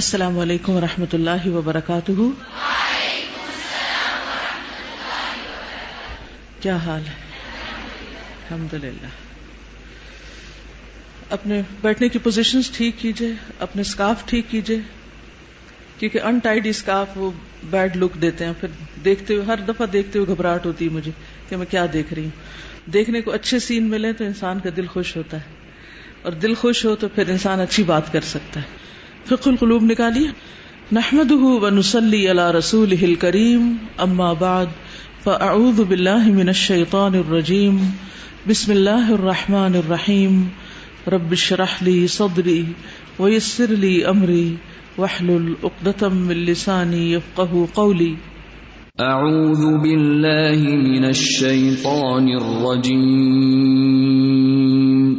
السلام علیکم و اللہ وبرکاتہ۔ کیا حال ہے؟ الحمد للہ اپنے بیٹھنے کی پوزیشن ٹھیک کیجیے اپنے اسکارف ٹھیک کیجیے کیونکہ ان ٹائڈ اسکارف وہ بیڈ لک دیتے ہیں۔ پھر دیکھتے ہوئے، ہر دفعہ دیکھتے ہوئے گھبراہٹ ہوتی ہے مجھے کہ میں کیا دیکھ رہی ہوں۔ دیکھنے کو اچھے سین ملے تو انسان کا دل خوش ہوتا ہے۔ اور دل خوش ہو تو پھر انسان اچھی بات کر سکتا ہے۔ فق القلوب نکالیے نحمد ونسلی علی رسول کریم اما بعد، فاعوذ باللہ من الشیطان الرجیم. بسم اللہ الرحمن الرحیم. رب شرح لی صدری ویسر لی امری. وحلل اقدتم من لسانی یفقہ قولی. اعوذ باللہ من الشیطان الرجیم.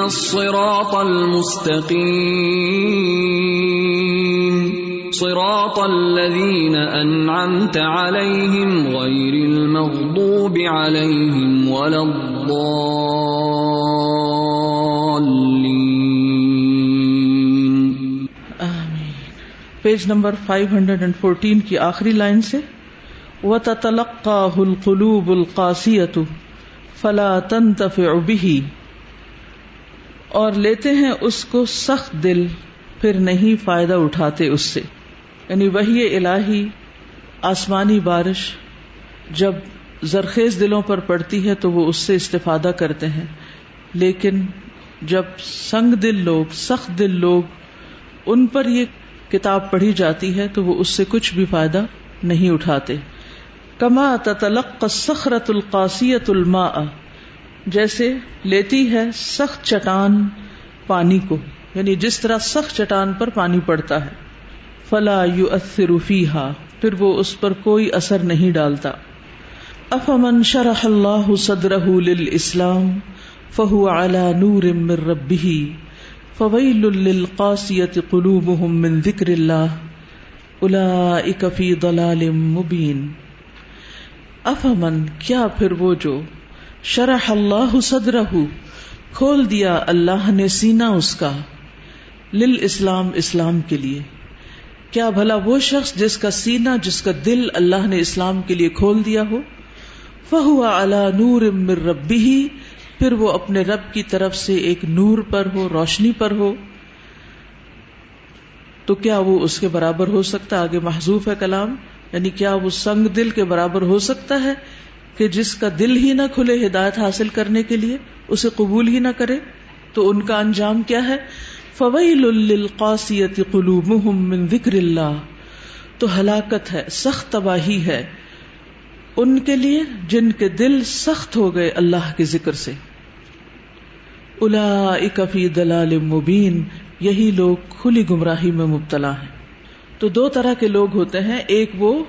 اهدنا الصراط المستقيم. صراط الذين أنعمت عليهم غير المغضوب عليهم ولا الضالين. آمین. پیج نمبر 514 کی آخری لائن سے. وَتَتَلَقَّاهُ الْقُلُوبُ الْقَاسِيَةُ فَلَا تَنْتَفِعُ بِهِ. اور لیتے ہیں اس کو سخت دل، پھر نہیں فائدہ اٹھاتے اس سے۔ یعنی وہی الہی، آسمانی بارش، جب زرخیز دلوں پر پڑتی ہے تو وہ اس سے استفادہ کرتے ہیں۔ لیکن جب سنگ دل لوگ، سخت دل لوگ ان پر یہ کتاب پڑھی جاتی ہے تو وہ اس سے کچھ بھی فائدہ نہیں اٹھاتے۔ کما تلق سخرت القاسیت الماء۔ جیسے لیتی ہے سخت چٹان پانی کو یعنی جس طرح سخت چٹان پر پانی پڑتا ہے۔ فلا یو فیہا، پھر وہ اس پر کوئی اثر نہیں ڈالتا۔ افمن شرح اللہ صدرہ للاسلام، فہو علی نور من ربہ، فویل للقاسیت قلوبهم من ذکر اللہ اولئک فی ضلال مبین۔ افمن، کیا پھر وہ جو شرح اللہ صدرہ، کھول دیا اللہ نے سینا اس کا۔ لل اسلام اسلام کے لیے۔ کیا بھلا وہ شخص جس کا سینا جس کا دل اللہ نے اسلام کے لیے کھول دیا ہو؟ فہو اعلی نور مر ربی ہی پھر وہ اپنے رب کی طرف سے ایک نور پر ہو، روشنی پر ہو۔ تو کیا وہ اس کے برابر ہو سکتا؟ آگے محضوف ہے کلام یعنی کیا وہ سنگ دل کے برابر ہو سکتا ہے؟ کہ جس کا دل ہی نہ کھلے ہدایت حاصل کرنے کے لیے، اسے قبول ہی نہ کرے، تو ان کا انجام کیا ہے؟ فویل للقاسیت قلوبهم من ذکر اللہ تو ہلاکت ہے، سخت تباہی ہے ان کے لیے جن کے دل سخت ہو گئے اللہ کے ذکر سے۔ اولئک فی دلال مبین، یہی لوگ کھلی گمراہی میں مبتلا ہیں۔ تو دو طرح کے لوگ ہوتے ہیں، ایک وہ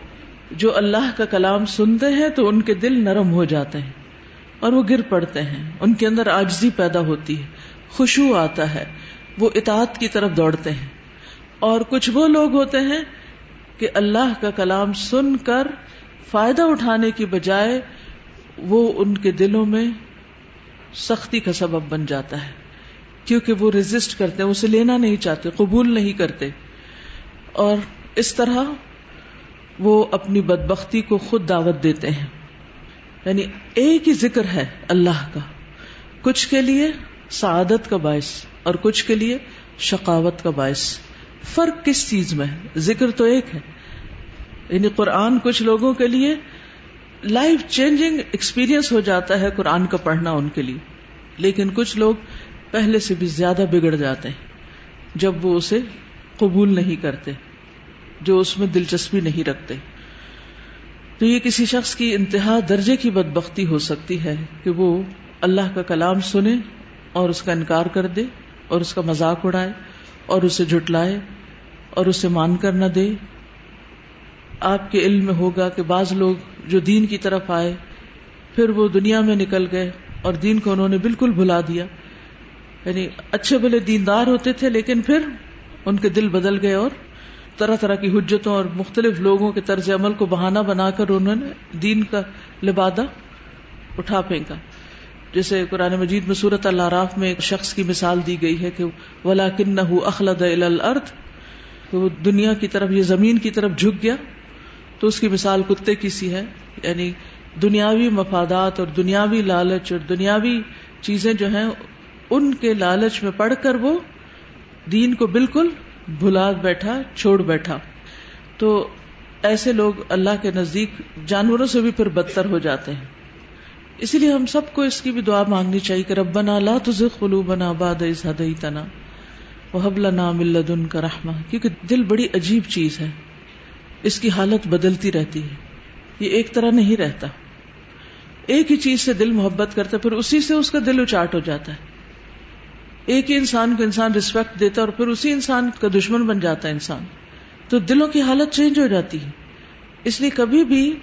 جو اللہ کا کلام سنتے ہیں تو ان کے دل نرم ہو جاتے ہیں اور وہ گر پڑتے ہیں ان کے اندر آجزی پیدا ہوتی ہے خوشبو آتا ہے وہ اطاعت کی طرف دوڑتے ہیں اور کچھ وہ لوگ ہوتے ہیں کہ اللہ کا کلام سن کر فائدہ اٹھانے کی بجائے وہ ان کے دلوں میں سختی کا سبب بن جاتا ہے کیونکہ وہ ریزسٹ کرتے ہیں اسے لینا نہیں چاہتے، قبول نہیں کرتے اور اس طرح وہ اپنی بدبختی کو خود دعوت دیتے ہیں۔ یعنی ایک ہی ذکر ہے اللہ کا۔ کچھ کے لیے سعادت کا باعث اور کچھ کے لیے شقاوت کا باعث۔ فرق کس چیز میں ہے؟ ذکر تو ایک ہے۔ یعنی قرآن کچھ لوگوں کے لیے لائف چینجنگ ایکسپیرئنس ہو جاتا ہے قرآن کا پڑھنا ان کے لیے۔ لیکن کچھ لوگ پہلے سے بھی زیادہ بگڑ جاتے ہیں جب وہ اسے قبول نہیں کرتے۔ جو اس میں دلچسپی نہیں رکھتے۔ تو یہ کسی شخص کی انتہا درجے کی بدبختی ہو سکتی ہے کہ وہ اللہ کا کلام سنے اور اس کا انکار کر دے اور اس کا مذاق اڑائے اور اسے جھٹلائے اور اسے مان کر نہ دے۔ آپ کے علم میں ہوگا کہ بعض لوگ جو دین کی طرف آئے، پھر وہ دنیا میں نکل گئے اور دین کو انہوں نے بالکل بھلا دیا۔ یعنی اچھے بھلے دیندار ہوتے تھے لیکن پھر ان کے دل بدل گئے اور طرح طرح کی حجتوں اور مختلف لوگوں کے طرز عمل کو بہانا بنا کر انہوں نے دین کا لبادہ اٹھا پھینکا۔ جیسے قرآن مجید میں صورت اللہ راف میں ایک شخص کی مثال دی گئی ہے کہ ولا کن اخلد الارض وہ دنیا کی طرف، یہ زمین کی طرف جھک گیا۔ تو اس کی مثال کتے کی سی ہے یعنی دنیاوی مفادات اور دنیاوی لالچ اور دنیاوی چیزیں جو ہیں، ان کے لالچ میں پڑھ کر وہ دین کو بالکل بھلا بیٹھا، چھوڑ بیٹھا۔ تو ایسے لوگ اللہ کے نزدیک جانوروں سے بھی پھر بدتر ہو جاتے ہیں۔ اسی لیے ہم سب کو اس کی بھی دعا مانگنی چاہیے کہ ربنا لا تزغ قلوبنا بعد اذ هديتنا وهب لنا من لدنك رحمہ۔ کیونکہ دل بڑی عجیب چیز ہے۔ اس کی حالت بدلتی رہتی ہے۔ یہ ایک طرح نہیں رہتا۔ ایک ہی چیز سے دل محبت کرتا ہے، پھر اسی سے اس کا دل اچاٹ ہو جاتا ہے۔ ایک ہی انسان کو انسان ریسپیکٹ دیتا ہے اور پھر اسی انسان کا دشمن بن جاتا ہے انسان۔ تو دلوں کی حالت چینج ہو جاتی ہے۔ اس لیے کبھی بھی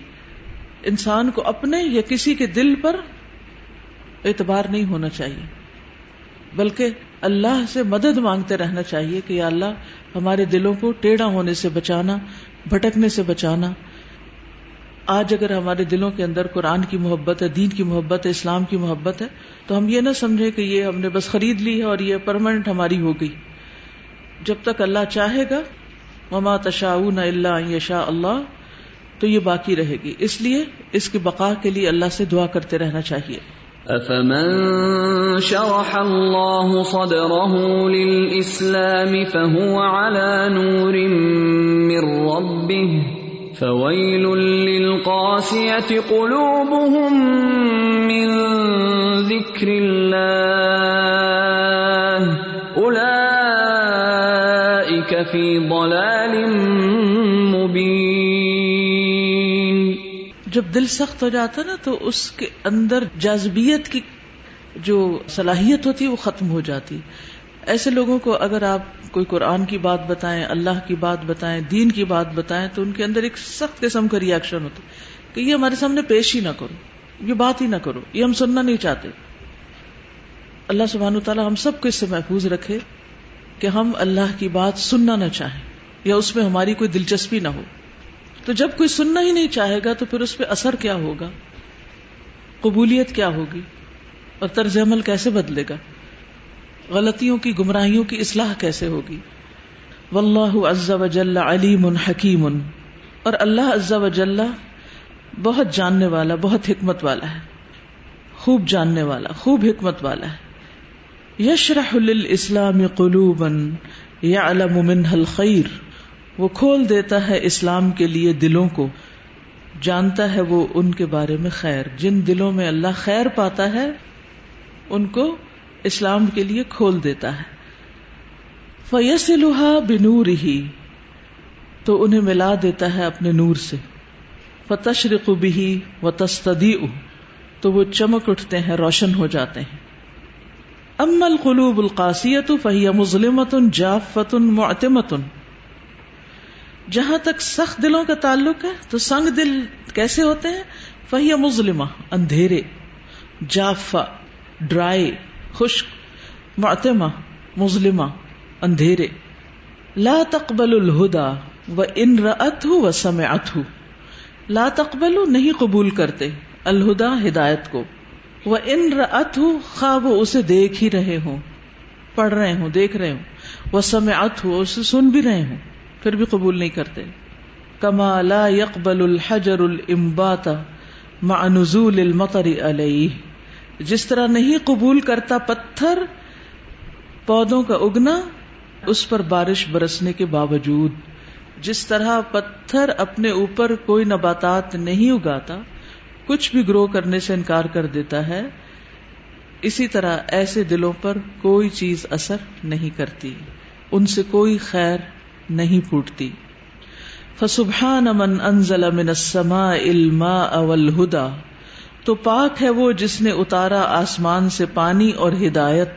انسان کو اپنے یا کسی کے دل پر اعتبار نہیں ہونا چاہیے۔ بلکہ اللہ سے مدد مانگتے رہنا چاہیے کہ یا اللہ ہمارے دلوں کو ٹیڑھا ہونے سے بچانا، بھٹکنے سے بچانا۔ آج اگر ہمارے دلوں کے اندر قرآن کی محبت ہے، دین کی محبت ہے، اسلام کی محبت ہے تو ہم یہ نہ سمجھے کہ یہ ہم نے بس خرید لی ہے اور یہ پرماننٹ ہماری ہو گئی۔ جب تک اللہ چاہے گا مما تشا اللہ یشا اللہ تو یہ باقی رہے گی۔ اس لیے اس کی بقا کے لیے اللہ سے دعا کرتے رہنا چاہیے۔ افمن شرح الله صدره للإسلام فهو على نور من ربه فويل للقاسية قلوبهم من ذكر الله أولئك في ضلال مبين جب دل سخت ہو جاتا نا تو اس کے اندر جاذبیت کی جو صلاحیت ہوتی ہے وہ ختم ہو جاتی ہے۔ ایسے لوگوں کو اگر آپ کوئی قرآن کی بات بتائیں، اللہ کی بات بتائیں، دین کی بات بتائیں، تو ان کے اندر ایک سخت قسم کا ریئیکشن ہوتا کہ یہ ہمارے سامنے پیش ہی نہ کرو، یہ بات ہی نہ کرو، یہ ہم سننا نہیں چاہتے۔ اللہ سبحان تعالیٰ ہم سب کو اس سے محفوظ رکھے کہ ہم اللہ کی بات سننا نہ چاہیں یا اس میں ہماری کوئی دلچسپی نہ ہو۔ تو جب کوئی سننا ہی نہیں چاہے گا تو پھر اس پہ اثر کیا ہوگا؟ قبولیت کیا ہوگی؟ اور طرز عمل کیسے بدلے گا؟ غلطیوں کی گمراہیوں کی اصلاح کیسے ہوگی؟ واللہ عز و جل علیم حکیم، اور اللہ عز و جل بہت جاننے والا، بہت حکمت والا ہے، خوب جاننے والا، خوب حکمت والا ہے۔ یشرح للاسلام قلوبا، یعلم منها الخیر۔ وہ کھول دیتا ہے اسلام کے لیے دلوں کو۔ جانتا ہے وہ ان کے بارے میں خیر۔ جن دلوں میں اللہ خیر پاتا ہے، ان کو اسلام کے لیے کھول دیتا ہے۔ فیس لوہا بنور ہی تو انہیں ملا دیتا ہے اپنے نور سے۔ فتشرق بھی و تستدی تو وہ چمک اٹھتے ہیں، روشن ہو جاتے ہیں۔ ام القلوب القاسیت فہی مظلمت جافت معتمت جہاں تک سخت دلوں کا تعلق ہے، تو سنگ دل کیسے ہوتے ہیں؟ فہی مظلمہ اندھیرے۔ جافا ڈرائی خشک، معتمہ، مظلمہ، اندھیرے۔ لا تقبل الہدا و ان رت ہوں و سمعت ہوں لا تقبل نہیں قبول کرتے الہدا ہدایت کو۔ وہ ان رت ہوں خواہ وہ اسے دیکھ ہی رہے ہوں۔ پڑھ رہے ہوں، دیکھ رہے ہوں۔ وہ سمعت ہو اسے سن بھی رہے ہوں۔ پھر بھی قبول نہیں کرتے۔ کما لا يقبل الحجر الامبات مع نزول المطر علیہ۔ جس طرح نہیں قبول کرتا پتھر پودوں کا اگنا، اس پر بارش برسنے کے باوجود، جس طرح پتھر اپنے اوپر کوئی نباتات نہیں اگاتا، کچھ بھی گرو کرنے سے انکار کر دیتا ہے، اسی طرح ایسے دلوں پر کوئی چیز اثر نہیں کرتی، ان سے کوئی خیر نہیں پھوٹتی۔ فسبحان من انزل من السماء الماء والهدى تو پاک ہے وہ جس نے اتارا آسمان سے پانی اور ہدایت۔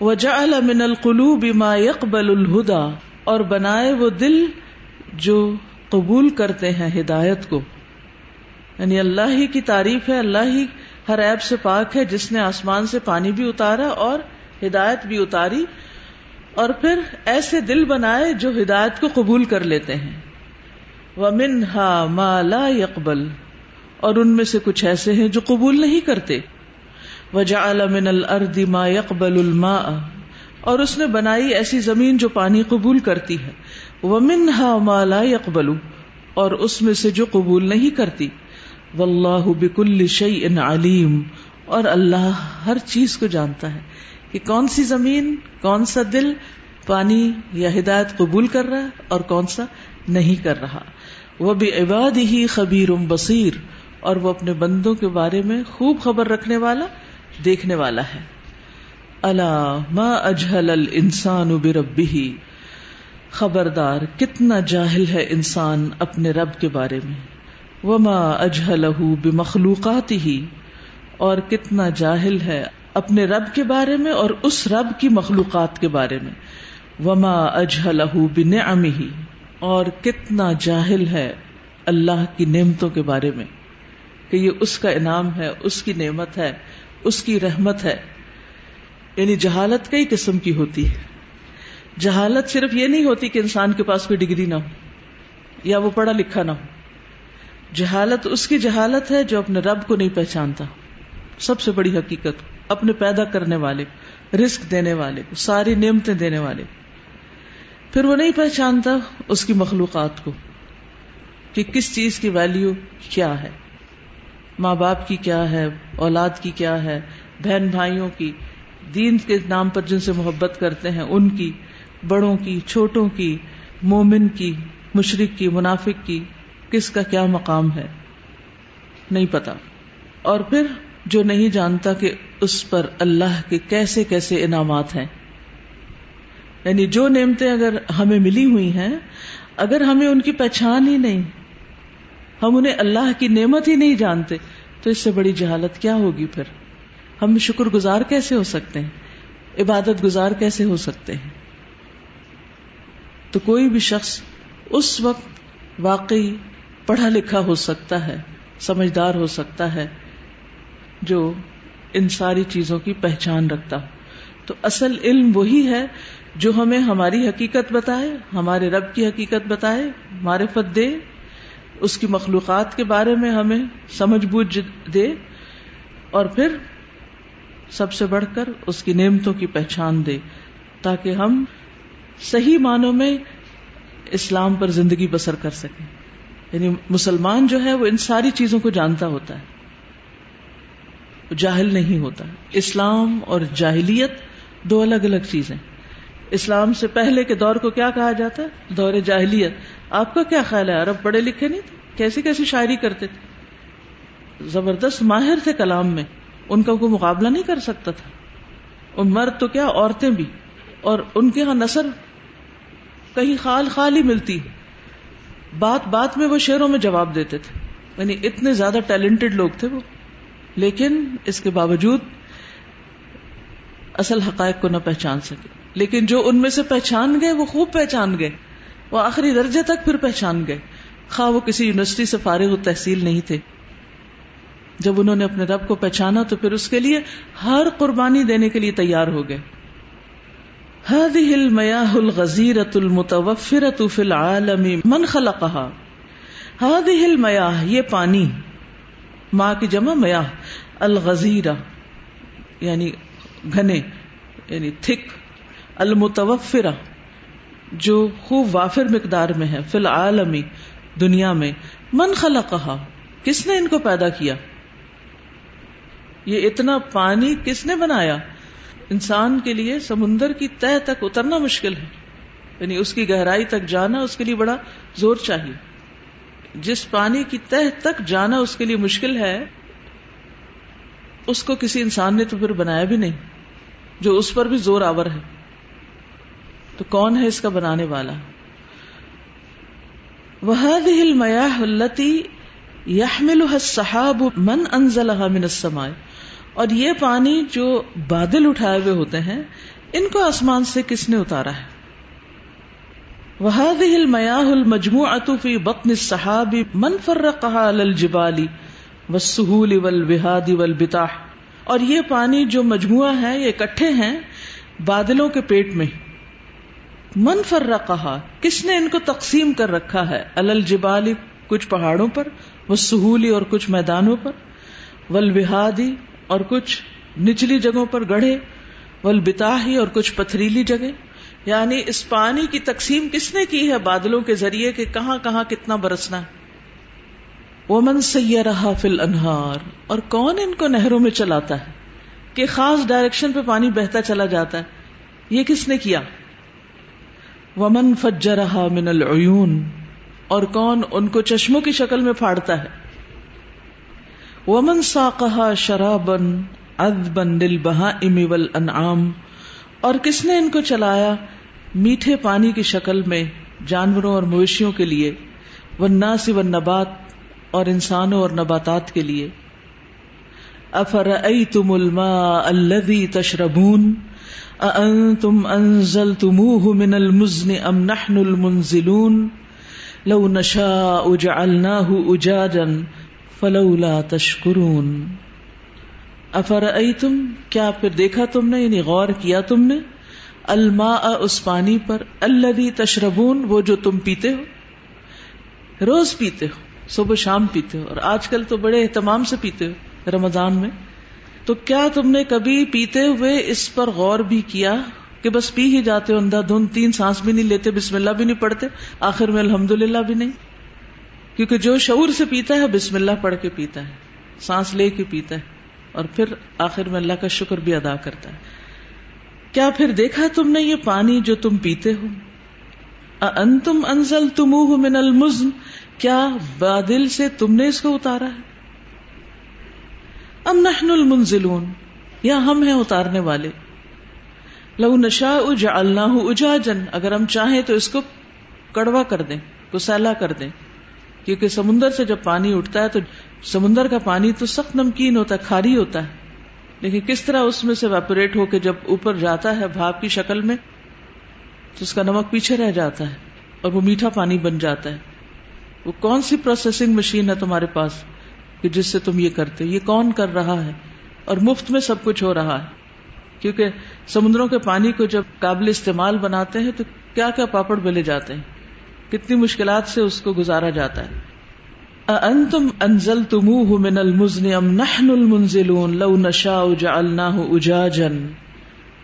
وجعل من القلوب ما يقبل الهدى اور بنائے وہ دل جو قبول کرتے ہیں ہدایت کو۔ یعنی اللہ ہی کی تعریف ہے، اللہ ہی ہر ایب سے پاک ہے، جس نے آسمان سے پانی بھی اتارا اور ہدایت بھی اتاری۔ اور پھر ایسے دل بنائے جو ہدایت کو قبول کر لیتے ہیں۔ وہ من ہا مالا یقبل اور ان میں سے کچھ ایسے ہیں جو قبول نہیں کرتے۔ وجا من الارض ما يقبل الماء۔ اور اس نے بنائی ایسی زمین جو پانی قبول کرتی ہے۔ وہ منہا مالا یقبل اور اس میں سے جو قبول نہیں کرتی۔ واللہ بکل شیء علیم اور اللہ ہر چیز کو جانتا ہے کہ کون سی زمین، کون سا دل پانی یا ہدایت قبول کر رہا ہے اور کون سا نہیں کر رہا۔ وہ بھی عباد ہی خبیر بصیر اور وہ اپنے بندوں کے بارے میں خوب خبر رکھنے والا، دیکھنے والا ہے۔ اللہ ما اجہل الانسان بربہ خبردار، کتنا جاہل ہے انسان اپنے رب کے بارے میں۔ وما اجہلہ بمخلوقات ہی اور کتنا جاہل ہے اپنے رب کے بارے میں اور اس رب کی مخلوقات کے بارے میں۔ وما اجہلہ بنعمہ۔ اور کتنا جاہل ہے اللہ کی نعمتوں کے بارے میں۔ کہ یہ اس کا انعام ہے، اس کی نعمت ہے، اس کی رحمت ہے۔ یعنی جہالت کئی قسم کی ہوتی ہے۔ جہالت صرف یہ نہیں ہوتی کہ انسان کے پاس کوئی ڈگری نہ ہو، یا وہ پڑھا لکھا نہ ہو۔ جہالت اس کی جہالت ہے جو اپنے رب کو نہیں پہچانتا۔ سب سے بڑی حقیقت، اپنے پیدا کرنے والے رسک دینے والے، ساری نعمتیں دینے والے۔ پھر وہ نہیں پہچانتا اس کی مخلوقات کو کہ کس چیز کی ویلیو کیا ہے۔ ماں باپ کی کیا ہے، اولاد کی کیا ہے، بہن بھائیوں کی، دین کے نام پر جن سے محبت کرتے ہیں، ان کی، بڑوں کی، چھوٹوں کی، مومن کی، مشرق کی، منافق کی، کس کا کیا مقام ہے؟ نہیں پتا۔ اور پھر جو نہیں جانتا کہ اس پر اللہ کے کیسے کیسے انعامات ہیں۔ یعنی جو نعمتیں اگر ہمیں ملی ہوئی ہیں، اگر ہمیں ان کی پہچان ہی نہیں ہم انہیں اللہ کی نعمت ہی نہیں جانتے تو اس سے بڑی جہالت کیا ہوگی پھر؟ ہم شکر گزار کیسے ہو سکتے ہیں؟ عبادت گزار کیسے ہو سکتے ہیں؟ تو کوئی بھی شخص اس وقت واقعی پڑھا لکھا ہو سکتا ہے، سمجھدار ہو سکتا ہے، جو ان ساری چیزوں کی پہچان رکھتا ہو۔ تو اصل علم وہی ہے جو ہمیں ہماری حقیقت بتائے، ہمارے رب کی حقیقت بتائے، معرفت دے اس کی مخلوقات کے بارے میں ہمیں سمجھ بوجھ دے اور پھر سب سے بڑھ کر اس کی نعمتوں کی پہچان دے تاکہ ہم صحیح معنوں میں اسلام پر زندگی بسر کر سکیں۔ یعنی مسلمان جو ہے وہ ان ساری چیزوں کو جانتا ہوتا ہے۔ جاہل نہیں ہوتا۔ اسلام اور جاہلیت دو الگ الگ چیزیں۔ اسلام سے پہلے کے دور کو کیا کہا جاتا ہے؟ دور جاہلیت۔ آپ کا کیا خیال ہے؟ عرب پڑھے لکھے نہیں تھے؟ کیسی کیسی شاعری کرتے تھے؟ زبردست ماہر تھے کلام میں۔ ان کا کوئی مقابلہ نہیں کر سکتا تھا۔ اور مرد تو کیا؟ عورتیں بھی۔ اور ان کے یہاں نثر کہیں خال خال ہی ملتی۔ بات بات میں وہ شعروں میں جواب دیتے تھے۔ یعنی اتنے زیادہ ٹیلنٹڈ لوگ تھے وہ۔ لیکن اس کے باوجود اصل حقائق کو نہ پہچان سکے۔ لیکن جو ان میں سے پہچان گئے، وہ خوب پہچان گئے۔ وہ آخری درجے تک پھر پہچان گئے۔ خواہ وہ کسی یونیورسٹی سے فارغ و تحصیل نہیں تھے۔ جب انہوں نے اپنے رب کو پہچانا تو پھر اس کے لیے ہر قربانی دینے کے لیے تیار ہو گئے۔ هذه المياه الغزيرة المتوفرة في العالم من خلقها۔ هذه المياه یہ پانی۔ ماں کی جمع میاہ الغزیرہ یعنی گھنے یعنی تھک، المتوفرہ۔ جو خوب وافر مقدار میں ہے، فی العالمی، دنیا میں۔ من خلقها کس نے ان کو پیدا کیا؟ یہ اتنا پانی کس نے بنایا؟ انسان کے لیے سمندر کی تہ تک اترنا مشکل ہے۔ یعنی اس کی گہرائی تک جانا اس کے لیے بڑا زور چاہیے۔ جس پانی کی تہ تک جانا اس کے لیے مشکل ہے، اس کو کسی انسان نے تو پھر بنایا بھی نہیں، جو اس پر بھی زور آور ہے۔ تو کون ہے اس کا بنانے والا؟ وہ دل میاح التی یحمل الصحاب من انزلها من السماء۔ اور یہ پانی جو بادل اٹھائے ہوئے ہوتے ہیں، ان کو آسمان سے کس نے اتارا ہے؟ وهذه المياه المجموعة في بطن السحاب من فرقها على الجبال والسهول والبهاد والبتاح۔ اور یہ پانی جو مجموعہ ہے، یہ اکٹھے ہیں بادلوں کے پیٹ میں۔ من فرقها کس نے ان کو تقسیم کر رکھا ہے؟ الجبال، کچھ پہاڑوں پر وہ سہولی اور کچھ میدانوں پر ولبہادی اور کچھ نچلی جگہوں پر گڑھے ولبتاہی اور کچھ پتھریلی جگہ۔ یعنی اس پانی کی تقسیم کس نے کی ہے بادلوں کے ذریعے کہ کہاں کہاں کتنا برسنا؟ ہے وہ من سیاح فل انہار اور کون ان کو نہروں میں چلاتا ہے؟ کہ خاص ڈائریکشن پہ پانی بہتا چلا جاتا ہے۔ یہ کس نے کیا؟ ومن فجرها من العیون اور کون ان کو چشموں کی شکل میں پھاڑتا ہے؟ ومن ساقها شرابا عذبا للبهائم والانعام اور کس نے ان کو چلایا میٹھے پانی کی شکل میں جانوروں اور مویشیوں کے لیے؟ والناس والنبات اور انسانوں اور نباتات کے لیے۔ افرأيتم الماء الذي تشربون أأنتم أنزلتموه من المزن أم نحن المنزلون؟ لو نشاء جعلناه أجاجا فلولا تشكرون. افرأيتم کیا پھر دیکھا تم نے؟ یعنی غور کیا تم نے؟ الماء اس پانی پر، الذي تشربون، وہ جو تم پیتے ہو۔ روز پیتے ہو، صبح شام پیتے ہو، اور آج کل تو بڑے اہتمام سے پیتے ہو، رمضان میں۔ تو کیا تم نے کبھی پیتے ہوئے اس پر غور بھی کیا کہ بس پی ہی جاتے ہو، اندھا دھن تین سانس بھی نہیں لیتے، بسم اللہ بھی نہیں پڑھتے، آخر میں الحمد للہ بھی نہیں؟ کیونکہ جو شعور سے پیتا ہے، بسم اللہ پڑھ کے پیتا ہے، سانس لے کے پیتا ہے، اور پھر آخر میں اللہ کا شکر بھی ادا کرتا ہے۔ کیا پھر دیکھا تم نے یہ پانی جو تم پیتے ہو؟ انتم انزل تم من المزن، کیا بادل سے تم نے اس کو اتارا ہے؟ ام نحن المنزلون، یا ہم ہیں اتارنے والے۔ لو نشا جعلناه اجاجا، اگر ہم چاہیں تو اس کو کڑوا کر دیں کو کر دیں۔ کیونکہ سمندر سے جب پانی اٹھتا ہے تو سمندر کا پانی تو سخت نمکین ہوتا ہے، کھاری ہوتا ہے۔ لیکن کس طرح اس میں سے ویپوریٹ ہو کے جب اوپر جاتا ہے بھاپ کی شکل میں، تو اس کا نمک پیچھے رہ جاتا ہے اور وہ میٹھا پانی بن جاتا ہے۔ وہ کون سی پروسیسنگ مشین ہے تمہارے پاس؟ کہ جس سے تم یہ کرتے، یہ کون کر رہا ہے؟ اور مفت میں سب کچھ ہو رہا ہے۔ کیونکہ سمندروں کے پانی کو جب قابل استعمال بناتے ہیں، تو کیا کیا پاپڑ بلے جاتے ہیں؟ کتنی مشکلات سے اس کو گزارا جاتا ہے۔ انتم انزل تمہ من المزن ام نحن المنزلون لو نشاء جعلناه اجاجا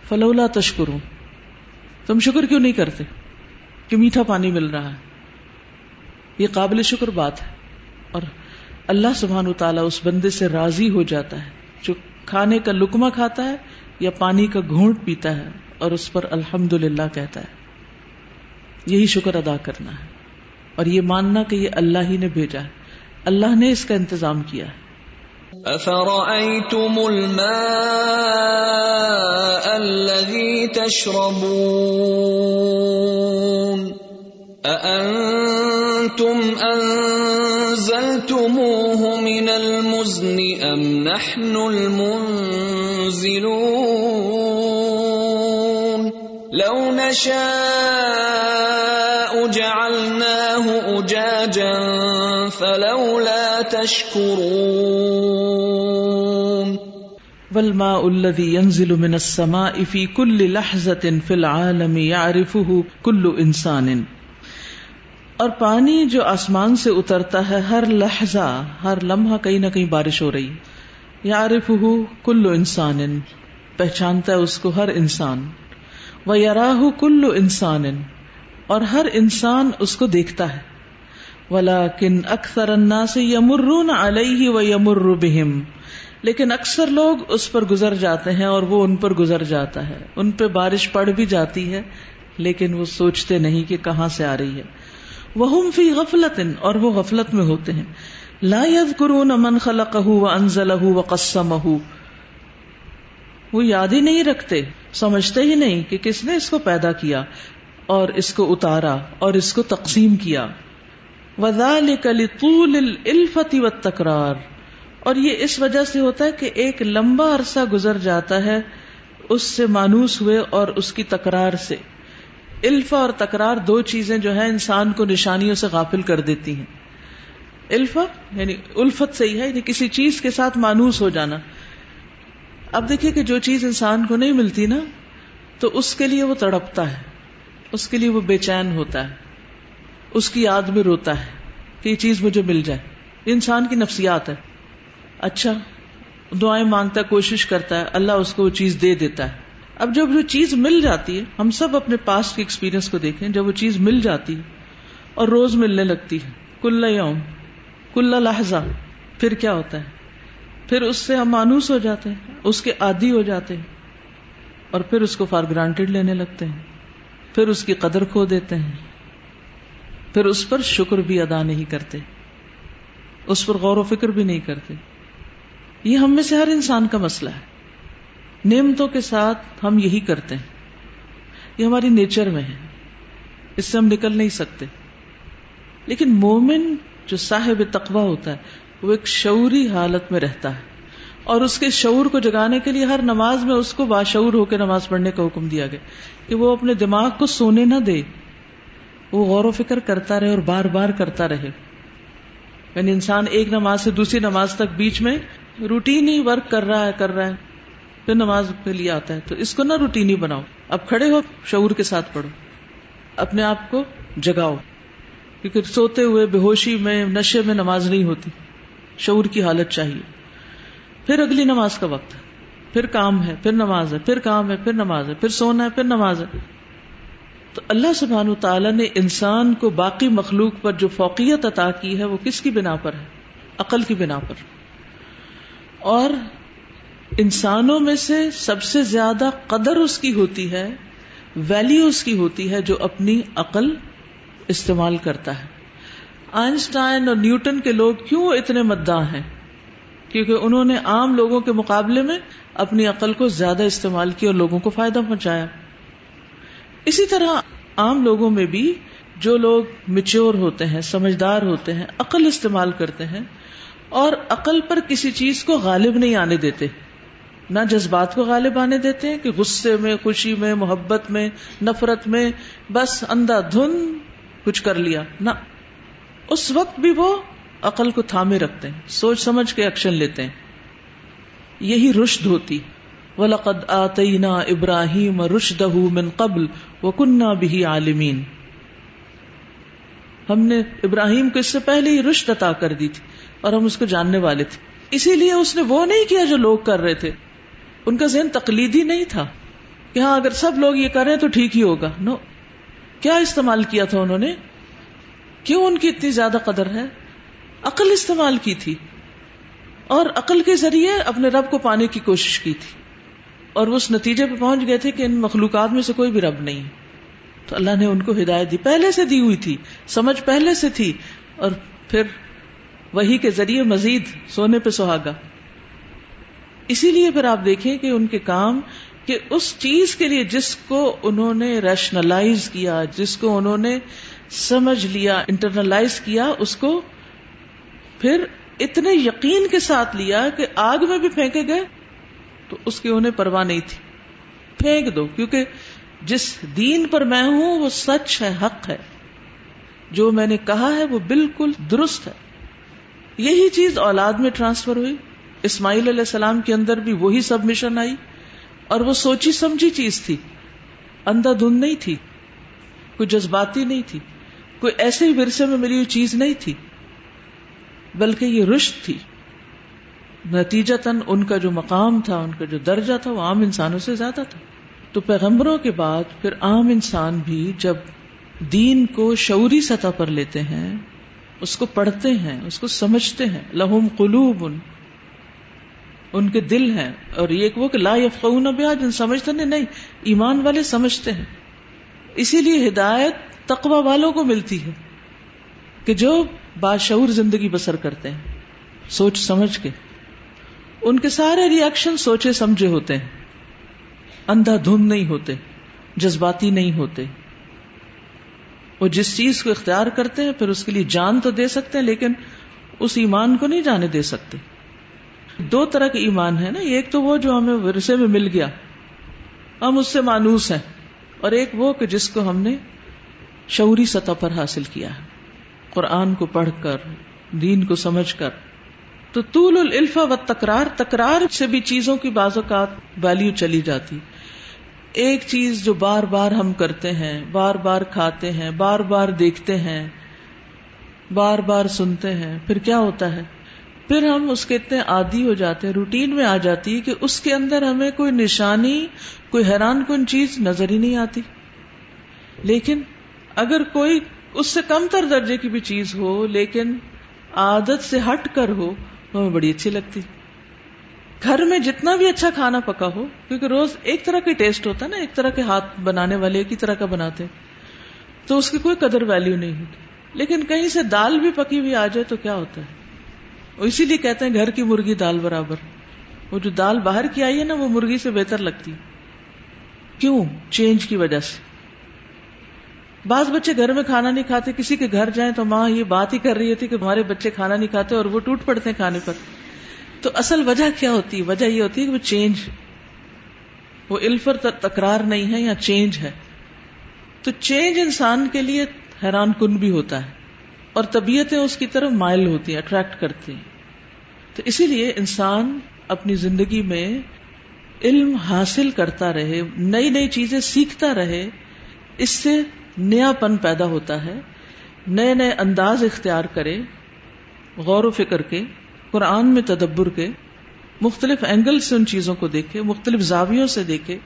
فلولا تشکرون تم شکر کیوں نہیں کرتے؟ کہ میٹھا پانی مل رہا ہے۔ یہ قابل شکر بات ہے۔ اور اللہ سبحان و تعالیٰ اس بندے سے راضی ہو جاتا ہے، جو کھانے کا لکما کھاتا ہے یا پانی کا گھونٹ پیتا ہے اور اس پر الحمد للہ کہتا ہے۔ یہی شکر ادا کرنا ہے۔ اور یہ ماننا کہ یہ اللہ ہی نے بھیجا ہے۔ اللہ نے اس کا انتظام کیا ہے۔ افرأيتم الماء الذي تشربون؟ أأنتم أنزلتموه من المزن أم نحن المنزلون؟ لو نشاء جعلناه أجاجا فلولا تشكرون. والماء الذي ينزل من السماء في كل لحظة في العالم يعرفه كل إنسان. اور پانی جو آسمان سے اترتا ہے، ہر لہجہ ہر لمحہ کہیں نہ کہیں بارش ہو رہی۔ یارف ہو کلو انسان، پہچانتا ہے اس کو ہر انسان۔ وہ یاراہ کلو انسان، اور ہر انسان اس کو دیکھتا ہے۔ ولا کن اکثر انا سے یمرون علیہ و یمر بہم۔ لیکن اکثر لوگ اس پر گزر جاتے ہیں اور وہ ان پر گزر جاتا ہے۔ ان پہ بارش پڑ بھی جاتی ہے، لیکن وہ سوچتے نہیں کہ کہاں سے آ رہی ہے۔ وہ فی غفلت اور وہ غفلت میں ہوتے ہیں۔ لا يذكرون من خلقه وانزله وقسمه وہ یاد ہی نہیں رکھتے، سمجھتے ہی نہیں کہ کس نے اس کو پیدا کیا، اور اس کو اتارا، اور اس کو تقسیم کیا۔ وذلك لطول الالفه والتکرار۔ اور یہ اس وجہ سے ہوتا ہے کہ ایک لمبا عرصہ گزر جاتا ہے اس سے مانوس ہوئے اور اس کی تکرار سے۔ الفا اور تکرار دو چیزیں جو ہے انسان کو نشانیوں سے غافل کر دیتی ہیں۔ الفا یعنی الفت سے ہی ہے یعنی کسی چیز کے ساتھ مانوس ہو جانا۔ اب دیکھیے کہ جو چیز انسان کو نہیں ملتی نا، تو اس کے لیے وہ تڑپتا ہے، اس کے لیے وہ بے چین ہوتا ہے، اس کی یاد میں روتا ہے کہ یہ چیز مجھے مل جائے۔ انسان کی نفسیات ہے۔ اچھا دعائیں مانگتا ہے کوشش کرتا ہے، اللہ اس کو وہ چیز دے دیتا ہے۔ اب جب جو چیز مل جاتی ہے، ہم سب اپنے پاس کے ایکسپیرئنس کو دیکھیں، جب وہ چیز مل جاتی ہے اور روز ملنے لگتی ہے، کل یوم، کل لہذا پھر کیا ہوتا ہے؟ پھر اس سے ہم مانوس ہو جاتے ہیں، اس کے عادی ہو جاتے ہیں اور پھر اس کو فار گرانٹیڈ لینے لگتے ہیں، پھر اس کی قدر کھو دیتے ہیں، پھر اس پر شکر بھی ادا نہیں کرتے، اس پر غور و فکر بھی نہیں کرتے۔ یہ ہم میں سے ہر انسان کا مسئلہ ہے۔ نعمتوں کے ساتھ ہم یہی کرتے ہیں۔ یہ ہماری نیچر میں ہے۔ اس سے ہم نکل نہیں سکتے۔ لیکن مومن جو صاحب تقوی ہوتا ہے، وہ ایک شعوری حالت میں رہتا ہے۔ اور اس کے شعور کو جگانے کے لیے ہر نماز میں اس کو باشعور ہو کے نماز پڑھنے کا حکم دیا گیا کہ وہ اپنے دماغ کو سونے نہ دے۔ وہ غور و فکر کرتا رہے اور بار بار کرتا رہے۔ یعنی انسان ایک نماز سے دوسری نماز تک بیچ میں روٹین ہی ورک کر رہا ہے، کر رہا ہے۔ پھر نماز کے لیے آتا ہے تو اس کو نہ روٹین ہی بناؤ اب کھڑے ہو شعور کے ساتھ پڑھو اپنے آپ کو جگاؤ کیونکہ سوتے ہوئے بے ہوشی میں نشے میں نماز نہیں ہوتی شعور کی حالت چاہیے پھر اگلی نماز کا وقت ہے پھر کام ہے پھر نماز ہے پھر کام ہے پھر نماز ہے پھر سونا ہے پھر نماز ہے تو اللہ سبحان تعالیٰ نے انسان کو باقی مخلوق پر جو فوقیت عطا کی ہے وہ کس کی بنا پر ہے؟ عقل کی بنا پر اور انسانوں میں سے سب سے زیادہ قدر اس کی ہوتی ہے ویلیو اس کی ہوتی ہے جو اپنی عقل استعمال کرتا ہے۔ آئنسٹائن اور نیوٹن کے لوگ کیوں اتنے مداح ہیں؟ کیونکہ انہوں نے عام لوگوں کے مقابلے میں اپنی عقل کو زیادہ استعمال کیا اور لوگوں کو فائدہ پہنچایا۔ اسی طرح عام لوگوں میں بھی جو لوگ مچور ہوتے ہیں، سمجھدار ہوتے ہیں، عقل استعمال کرتے ہیں اور عقل پر کسی چیز کو غالب نہیں آنے دیتے۔ نہ جذبات کو غالب آنے دیتے ہیں، کہ غصے میں، خوشی میں، محبت میں، نفرت میں، بس اندھا دھن کچھ کر لیا۔ نہ، اس وقت بھی وہ عقل کو تھامے رکھتے ہیں، سوچ سمجھ کے ایکشن لیتے ہیں۔ یہی رشد ہوتی۔ وَلَقَدْ آتَيْنَا إِبْرَاهِيمَ رُشْدَهُ مِنْ قَبْلِ وَكُنَّا بِهِ عَالِمِينَ۔ ہم نے ابراہیم کو اس سے پہلے ہی رشد عطا کر دی تھی اور ہم اس کو جاننے والے تھے۔ اسی لیے اس نے وہ نہیں کیا جو لوگ کر رہے تھے۔ ان کا ذہن تقلیدی نہیں تھا کہ ہاں اگر سب لوگ یہ کر رہے ہیں تو ٹھیک ہی ہوگا۔ نو، کیا استعمال کیا تھا انہوں نے؟ کیوں ان کی اتنی زیادہ قدر ہے؟ عقل استعمال کی تھی اور عقل کے ذریعے اپنے رب کو پانے کی کوشش کی تھی اور وہ اس نتیجے پہ پہنچ گئے تھے کہ ان مخلوقات میں سے کوئی بھی رب نہیں۔ تو اللہ نے ان کو ہدایت دی۔ پہلے سے دی ہوئی تھی، سمجھ پہلے سے تھی اور پھر وہی کے ذریعے مزید سونے پہ سہاگا۔ اسی لیے پھر آپ دیکھیں کہ ان کے کام کہ اس چیز کے لیے جس کو انہوں نے ریشنلائز کیا، جس کو انہوں نے سمجھ لیا انٹرنلائز کیا، اس کو پھر اتنے یقین کے ساتھ لیا کہ آگ میں بھی پھینکے گئے تو اس کی انہیں پرواہ نہیں تھی۔ پھینک دو، کیونکہ جس دین پر میں ہوں وہ سچ ہے، حق ہے۔ جو میں نے کہا ہے وہ بالکل درست ہے۔ یہی چیز اولاد میں ٹرانسفر ہوئی۔ اسماعیل علیہ السلام کے اندر بھی وہی سب مشن آئی اور وہ سوچی سمجھی چیز تھی۔ اندھا دھند نہیں تھی، کوئی جذباتی نہیں تھی، کوئی ایسے ہی ورثے میں ملی ہوئی چیز نہیں تھی، بلکہ یہ رشت تھی۔ نتیجتاً ان کا جو مقام تھا، ان کا جو درجہ تھا، وہ عام انسانوں سے زیادہ تھا۔ تو پیغمبروں کے بعد پھر عام انسان بھی جب دین کو شعوری سطح پر لیتے ہیں، اس کو پڑھتے ہیں، اس کو سمجھتے ہیں۔ لہم قلوب ان ان کے دل ہیں اور یہ وہ کہ لا یفقہون بیا جن سمجھتے نہیں نہیں، ایمان والے سمجھتے ہیں۔ اسی لیے ہدایت تقوی والوں کو ملتی ہے کہ جو باشعور زندگی بسر کرتے ہیں، سوچ سمجھ کے۔ ان کے سارے ریئیکشن سوچے سمجھے ہوتے ہیں۔ اندھا دھند نہیں ہوتے، جذباتی نہیں ہوتے۔ وہ جس چیز کو اختیار کرتے ہیں، پھر اس کے لیے جان تو دے سکتے ہیں، لیکن اس ایمان کو نہیں جانے دے سکتے۔ دو طرح کے ایمان ہے نا، ایک تو وہ جو ہمیں ورثے میں مل گیا، ہم اس سے مانوس ہیں، اور ایک وہ کہ جس کو ہم نے شعوری سطح پر حاصل کیا ہے، قرآن کو پڑھ کر، دین کو سمجھ کر۔ تو طول الفا و تکرار تکرار سے بھی چیزوں کی بعض اوقات ویلو چلی جاتی۔ ایک چیز جو بار بار ہم کرتے ہیں، بار بار کھاتے ہیں، بار بار دیکھتے ہیں، بار بار سنتے ہیں، پھر کیا ہوتا ہے؟ پھر ہم اس کے اتنے عادی ہو جاتے ہیں، روٹین میں آ جاتی ہے کہ اس کے اندر ہمیں کوئی نشانی، کوئی حیران کن چیز نظر ہی نہیں آتی۔ لیکن اگر کوئی اس سے کم تر درجے کی بھی چیز ہو، لیکن عادت سے ہٹ کر ہو، تو ہمیں بڑی اچھی لگتی۔ گھر میں جتنا بھی اچھا کھانا پکا ہو، کیونکہ روز ایک طرح کا ٹیسٹ ہوتا ہے نا، ایک طرح کے ہاتھ بنانے والے ایک ہی طرح کا بناتے تو اس کی کوئی قدر ویلو نہیں ہوتی۔ لیکن کہیں سے دال بھی پکی ہوئی آ جائے تو کیا ہوتا ہے؟ اسی لیے کہتے ہیں گھر کی مرغی دال برابر۔ وہ جو دال باہر کی آئی ہے نا، وہ مرغی سے بہتر لگتی۔ کیوں؟ چینج کی وجہ سے۔ بعض بچے گھر میں کھانا نہیں کھاتے، کسی کے گھر جائیں تو ماں یہ بات ہی کر رہی تھی کہ ہمارے بچے کھانا نہیں کھاتے اور وہ ٹوٹ پڑتے ہیں کھانے پر۔ تو اصل وجہ کیا ہوتی؟ ہے وجہ یہ ہوتی ہے کہ وہ چینج۔ وہ الفر تکرار نہیں ہے یا چینج ہے۔ تو چینج انسان کے لیے حیران کن بھی ہوتا ہے اور طبیعتیں اس کی طرف مائل ہوتی ہیں اٹریکٹ کرتی ہیں۔ تو اسی لیے انسان اپنی زندگی میں علم حاصل کرتا رہے، نئی نئی چیزیں سیکھتا رہے، اس سے نیا پن پیدا ہوتا ہے، نئے نئے انداز اختیار کرے، غور و فکر کے، قرآن میں تدبر کے، مختلف اینگل سے ان چیزوں کو دیکھے، مختلف زاویوں سے دیکھے،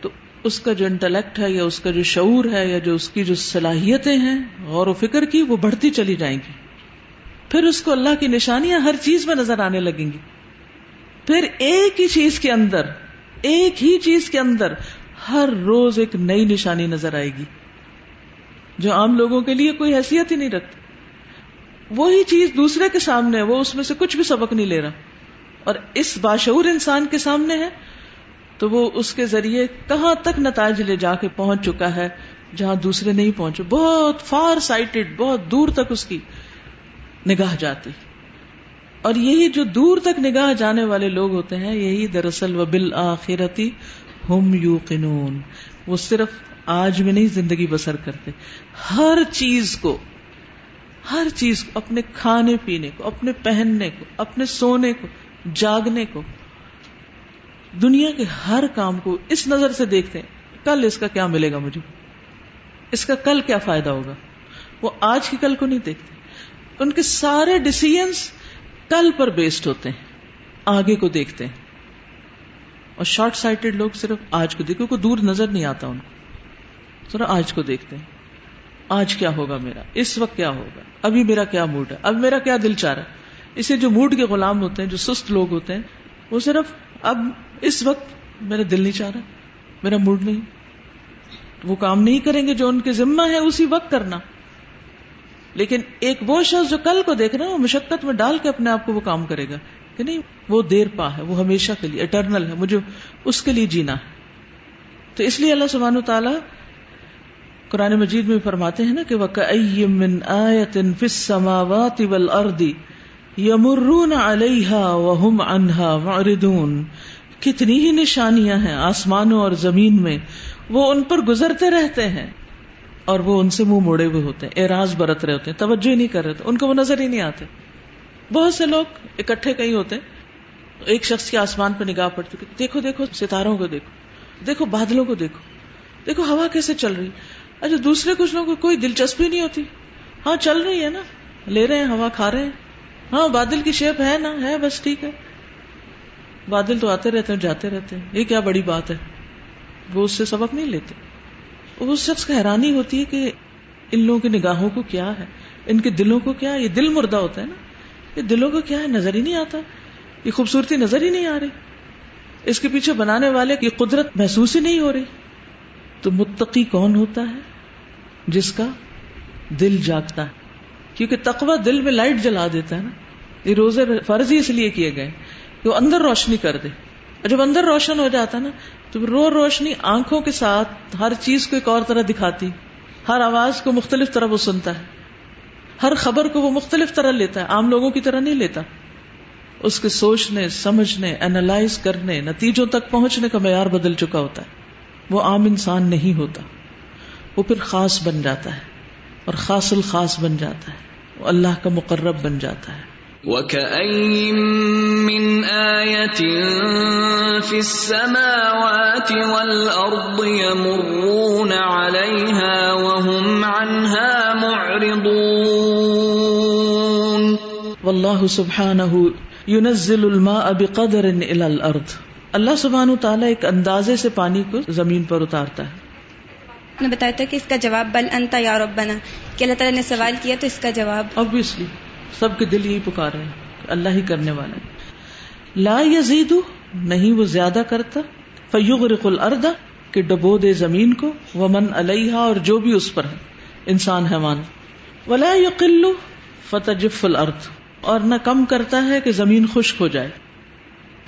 تو اس کا جو انٹلیکٹ ہے یا اس کا جو شعور ہے یا جو اس کی جو صلاحیتیں ہیں، غور و فکر کی، وہ بڑھتی چلی جائیں گی۔ پھر اس کو اللہ کی نشانیاں ہر چیز میں نظر آنے لگیں گی۔ پھر ایک ہی چیز کے اندر، ایک ہی چیز کے اندر ہر روز ایک نئی نشانی نظر آئے گی۔ جو عام لوگوں کے لیے کوئی حیثیت ہی نہیں رکھتی۔ وہی چیز دوسرے کے سامنے وہ اس میں سے کچھ بھی سبق نہیں لے رہا۔ اور اس باشعور انسان کے سامنے ہے، تو وہ اس کے ذریعے کہاں تک نتائج لے جا کے پہنچ چکا ہے، جہاں دوسرے نہیں پہنچے۔ بہت فار سائٹڈ بہت دور تک اس کی۔ نگاہ جاتی۔ اور یہی جو دور تک نگاہ جانے والے لوگ ہوتے ہیں، یہی دراصل و بالآخرتی ہم یو قنون وہ صرف آج میں نہیں، زندگی بسر کرتے۔ ہر چیز کو، ہر چیز کو، اپنے کھانے پینے کو، اپنے پہننے کو، اپنے سونے کو، جاگنے کو۔ دنیا کے ہر کام کو اس نظر سے دیکھتے ہیں، کل اس کا کیا ملے گا مجھے؟ اس کا کل کیا فائدہ ہوگا؟ وہ آج کی کل کو نہیں دیکھتے۔ ان کے سارے ڈسیزنس کل پر بیسڈ ہوتے ہیں، آگے کو دیکھتے ہیں۔ اور شارٹ سائٹڈ لوگ صرف آج کو دیکھو کو دور نظر نہیں آتا ان کو۔ ذرا آج کو دیکھتے ہیں۔ آج کیا ہوگا میرا؟ اس وقت کیا ہوگا؟ ابھی میرا کیا موڈ ہے؟ اب میرا کیا دل چاہ رہا ہے؟ اسے جو موڈ کے غلام ہوتے ہیں، جو سست لوگ ہوتے ہیں، وہ صرف اب اس وقت میرا دل نہیں چاہ رہا، میرا موڈ نہیں۔ وہ کام نہیں کریں گے جو ان کے ذمہ ہے، اسی وقت کرنا۔ لیکن ایک وہ شخص جو کل کو دیکھ رہا ہے، وہ مشقت میں ڈال کے اپنے آپ کو وہ کام کرے گا کہ نہیں، وہ دیر پا ہے، وہ ہمیشہ کے لیے اٹرنل ہے، مجھے اس کے لیے جینا ہے۔ تو اس لیے اللہ سبحانہ تعالیٰ قرآن مجید میں فرماتے ہیں نا کہ وہ من آیت فی السماوات والارض یمرون علیہا وهم عنها معرضون۔ کتنی ہی نشانیاں ہیں آسمانوں اور زمین میں، وہ ان پر گزرتے رہتے ہیں۔ اور وہ ان سے منہ موڑے ہوئے ہوتے ہیں، اعراض برت رہے ہوتے ہیں، توجہ ہی نہیں کر رہے تھے ان کو وہ نظر ہی نہیں آتے۔ بہت سے لوگ اکٹھے کہیں ہوتے ایک شخص کی آسمان پہ نگاہ پڑ چکی دیکھو دیکھو، ستاروں کو دیکھو دیکھو، بادلوں کو دیکھو دیکھو، ہوا کیسے چل رہی۔ اچھا دوسرے کچھ لوگوں کو کوئی دلچسپی نہیں ہوتی۔ ہاں چل رہی ہے نا، لے رہے ہیں، ہوا کھا رہے ہیں۔ ہاں بادل کی شیپ ہے نا، ہے بس ٹھیک ہے۔ بادل تو آتے رہتے ہیں، جاتے رہتے ہیں۔ یہ کیا بڑی بات ہے؟ وہ اس سے سبق نہیں لیتے۔ اس شخص کا حیرانی ہوتی ہے کہ ان لوگوں کی نگاہوں کو کیا ہے؟ ان کے دلوں کو کیا ہے؟ یہ دل مردہ ہوتا ہے نا؟ یہ دلوں کو کیا ہے؟ نظر ہی نہیں آتا۔ یہ خوبصورتی نظر ہی نہیں آ رہی۔ اس کے پیچھے بنانے والے کی قدرت محسوس ہی نہیں ہو رہی۔ تو متقی کون ہوتا ہے؟ جس کا دل جاگتا ہے۔ کیونکہ تقوی دل میں لائٹ جلا دیتا ہے نا۔ یہ روزے فرض ہی اس لیے کیے گئے کہ وہ اندر روشنی کر دے۔ اور جب اندر روشن ہو جاتا نا تو رو روشنی آنکھوں کے ساتھ ہر چیز کو ایک اور طرح دکھاتی، ہر آواز کو مختلف طرح وہ سنتا ہے۔ ہر خبر کو وہ مختلف طرح لیتا ہے، عام لوگوں کی طرح نہیں لیتا۔ اس کے سوچنے، سمجھنے اینالائز کرنے، نتیجوں تک پہنچنے کا معیار بدل چکا ہوتا ہے۔ وہ عام انسان نہیں ہوتا۔ وہ پھر خاص بن جاتا ہے اور خاص الخاص بن جاتا ہے۔ وہ اللہ کا مقرب بن جاتا ہے۔ وَكَأَيِّن مِّنْ آيَةٍ فِي السَّمَاوَاتِ وَالْأَرْضِ يَمُرُّونَ عَلَيْهَا وَهُمْ عَنْهَا مُعْرِضُونَ واللہ سبحانہ ينزل الماء بقدر الى الارض اللہ سبحانہ تعالیٰ ایک اندازے سے پانی کو زمین پر اتارتا ہے۔ نے بتایا تھا کہ اس کا جواب بل انتا یا ربنا کہ اللہ تعالیٰ نے سوال کیا تو اس کا جواب obviously سب کے دل یہی پکار ہیں، اللہ ہی کرنے والا ہے لا یزید نہیں وہ زیادہ کرتا، فیغرق الارض، کہ ڈبو دے زمین کو، ومن علیہا، اور جو بھی اس پر ہے، انسان حیوان۔ ولا یقل فتجف الارض، اور نہ کم کرتا ہے کہ زمین خشک ہو جائے۔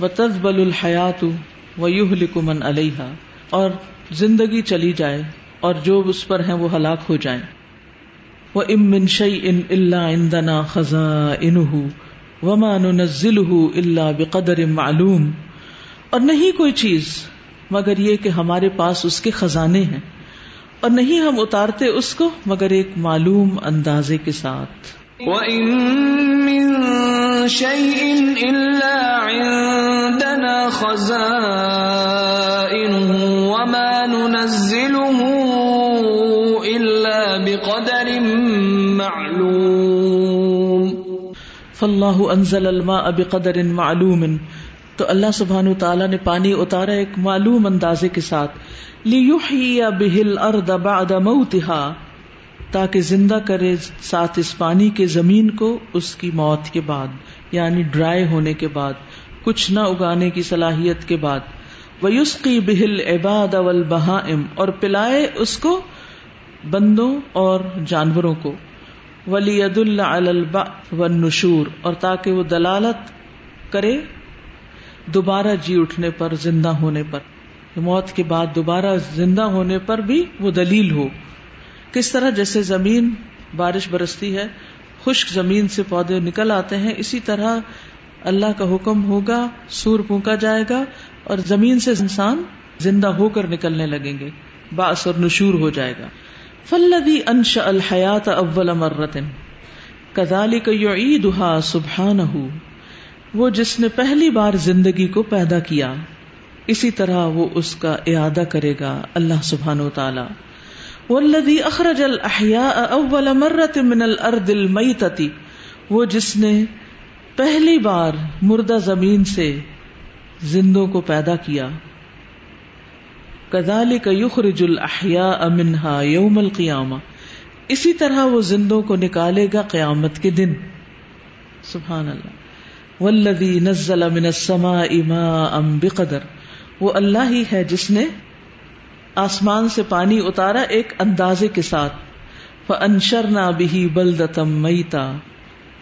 وتذبل الحیات ویہلک من علیہا، اور زندگی چلی جائے، اور جو اس پر ہیں وہ ہلاک ہو جائیں۔ وہ ام من شعی ان اللہ اندنا خزاں ان وما نزل اللہ بقدر معلوم اور نہیں کوئی چیز مگر یہ کہ ہمارے پاس اس کے خزانے ہیں اور نہیں ہم اتارتے اس کو مگر ایک معلوم اندازے کے ساتھ۔ وَإِن مِّن شَيْءٍ إِلَّا عِندَنَا خَزَائِنُهُ وَمَا نُنَزِّلُهُ إِلَّا بِقَدَرٍ فاللہ انزل الماء بقدر معلوم۔ تو اللہ سبحانہ تعالیٰ نے پانی اتارا ایک معلوم اندازے کے ساتھ۔ لیحیی بہ الارض بعد موتها۔ تاکہ زندہ کرے ساتھ اس پانی کے زمین کو اس کی موت کے بعد یعنی ڈرائی ہونے کے بعد، کچھ نہ اگانے کی صلاحیت کے بعد۔ ویسقی بہل عباد اول بہائم اور پلائے اس کو بندوں اور جانوروں کو۔ ولی عد اللہ و نشور اور تاکہ وہ دلالت کرے دوبارہ جی اٹھنے پر، زندہ ہونے پر۔ موت کے بعد دوبارہ زندہ ہونے پر بھی وہ دلیل ہو۔ کس طرح جیسے زمین بارش برستی ہے، خشک زمین سے پودے نکل آتے ہیں، اسی طرح اللہ کا حکم ہوگا، سور پونکا جائے گا، اور زمین سے انسان زندہ ہو کر نکلنے لگیں گے۔ باس اور نشور ہو جائے گا۔ فلدی انش الحیات اول مرتن کدالی کا یعیدہا وہ جس نے پہلی بار زندگی کو پیدا کیا، اسی طرح وہ اس کا اعادہ کرے گا اللہ سبحانہ و تعالی۔ والذی اخرج الاحیاء اول مرت من الارض المیتتی وہ جس نے پہلی بار مردہ زمین سے زندوں کو پیدا کیا۔ کدال کا یخرج الحیا امنہا یوم القیامہ۔ اسی طرح وہ زندوں کو نکالے گا قیامت کے دن۔ سبحان اللہ ولدی نزل من السماء ماء بقدر۔ وہ اللہ ہی ہے جس نے آسمان سے پانی اتارا ایک اندازے کے ساتھ۔ فانشرنا به بلدتا میتا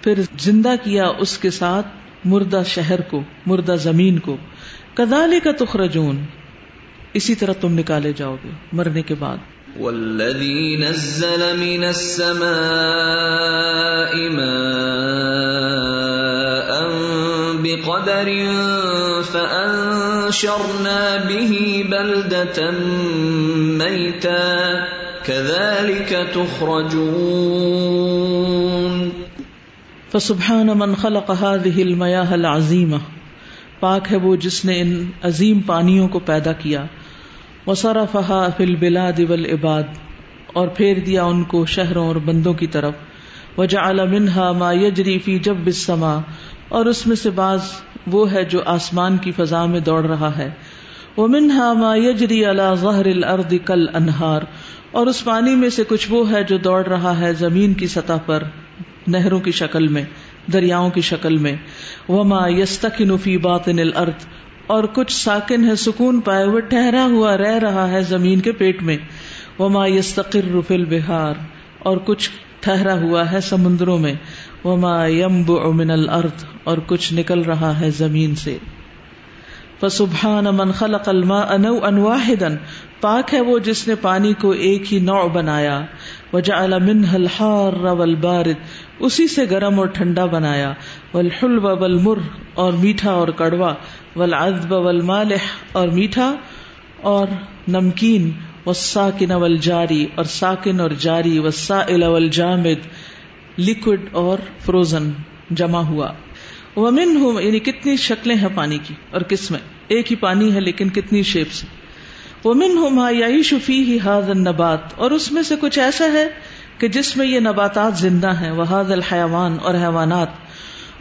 پھر زندہ کیا اس کے ساتھ مردہ شہر کو، مردہ زمین کو۔ کدالے کا تخرجون۔ اسی طرح تم نکالے جاؤ گے مرنے کے بعد۔ والذي نزل من السماء ماء بقدر فأنشرنا به بلدة ميتا كذلك تخرجون۔ فسبحان من خلق هذه المياه العظيمة۔ پاک ہے وہ جس نے ان عظیم پانیوں کو پیدا کیا۔ وصرفها في البلاد والعباد، اور پھیر دیا ان کو شہروں اور بندوں کی طرف۔ وجعل منها ما يجري في جب السماء اور اس میں سے بعض وہ ہے جو آسمان کی فضا میں دوڑ رہا ہے۔ ومنها ما يجري على ظهر الارض كالانهار اور اس پانی میں سے کچھ وہ ہے جو دوڑ رہا ہے زمین کی سطح پر، نہروں کی شکل میں، دریاؤں کی شکل میں۔ وما یستکن فی باطن الارض اور کچھ ساکن ہے سکون پائے ہوئے، ٹھہرا ہوا رہ رہا ہے زمین کے پیٹ میں۔ وما یستقر فی البحار، اور کچھ ٹھہرا ہوا ہے سمندروں میں۔ وما ينبع من الارض اور کچھ نکل رہا ہے زمین سے۔ فسبحان من خلق الماء نوعا واحدا، پاک ہے وہ جس نے پانی کو ایک ہی نوع بنایا۔ وجعل منها الحار والبارد اسی سے گرم اور ٹھنڈا بنایا۔ والحلو والمر، اور میٹھا اور کڑوا۔ والعذب والمالح، اور میٹھا۔ اور نمکین۔ و ساکن اول جاری اور ساکن اور جاری۔ و سا اول جامد لکوڈ اور فروزن جمع ہوا۔ ومن ہوں یعنی کتنی شکلیں ہیں پانی کی اور کس میں ایک ہی پانی ہے لیکن کتنی شیپس۔ ومن ہوں یائی شفی ہی ہاد نبات اور اس میں سے کچھ ایسا ہے کہ جس میں یہ نباتات زندہ ہیں وہ حاد الحیوان اور حیوانات۔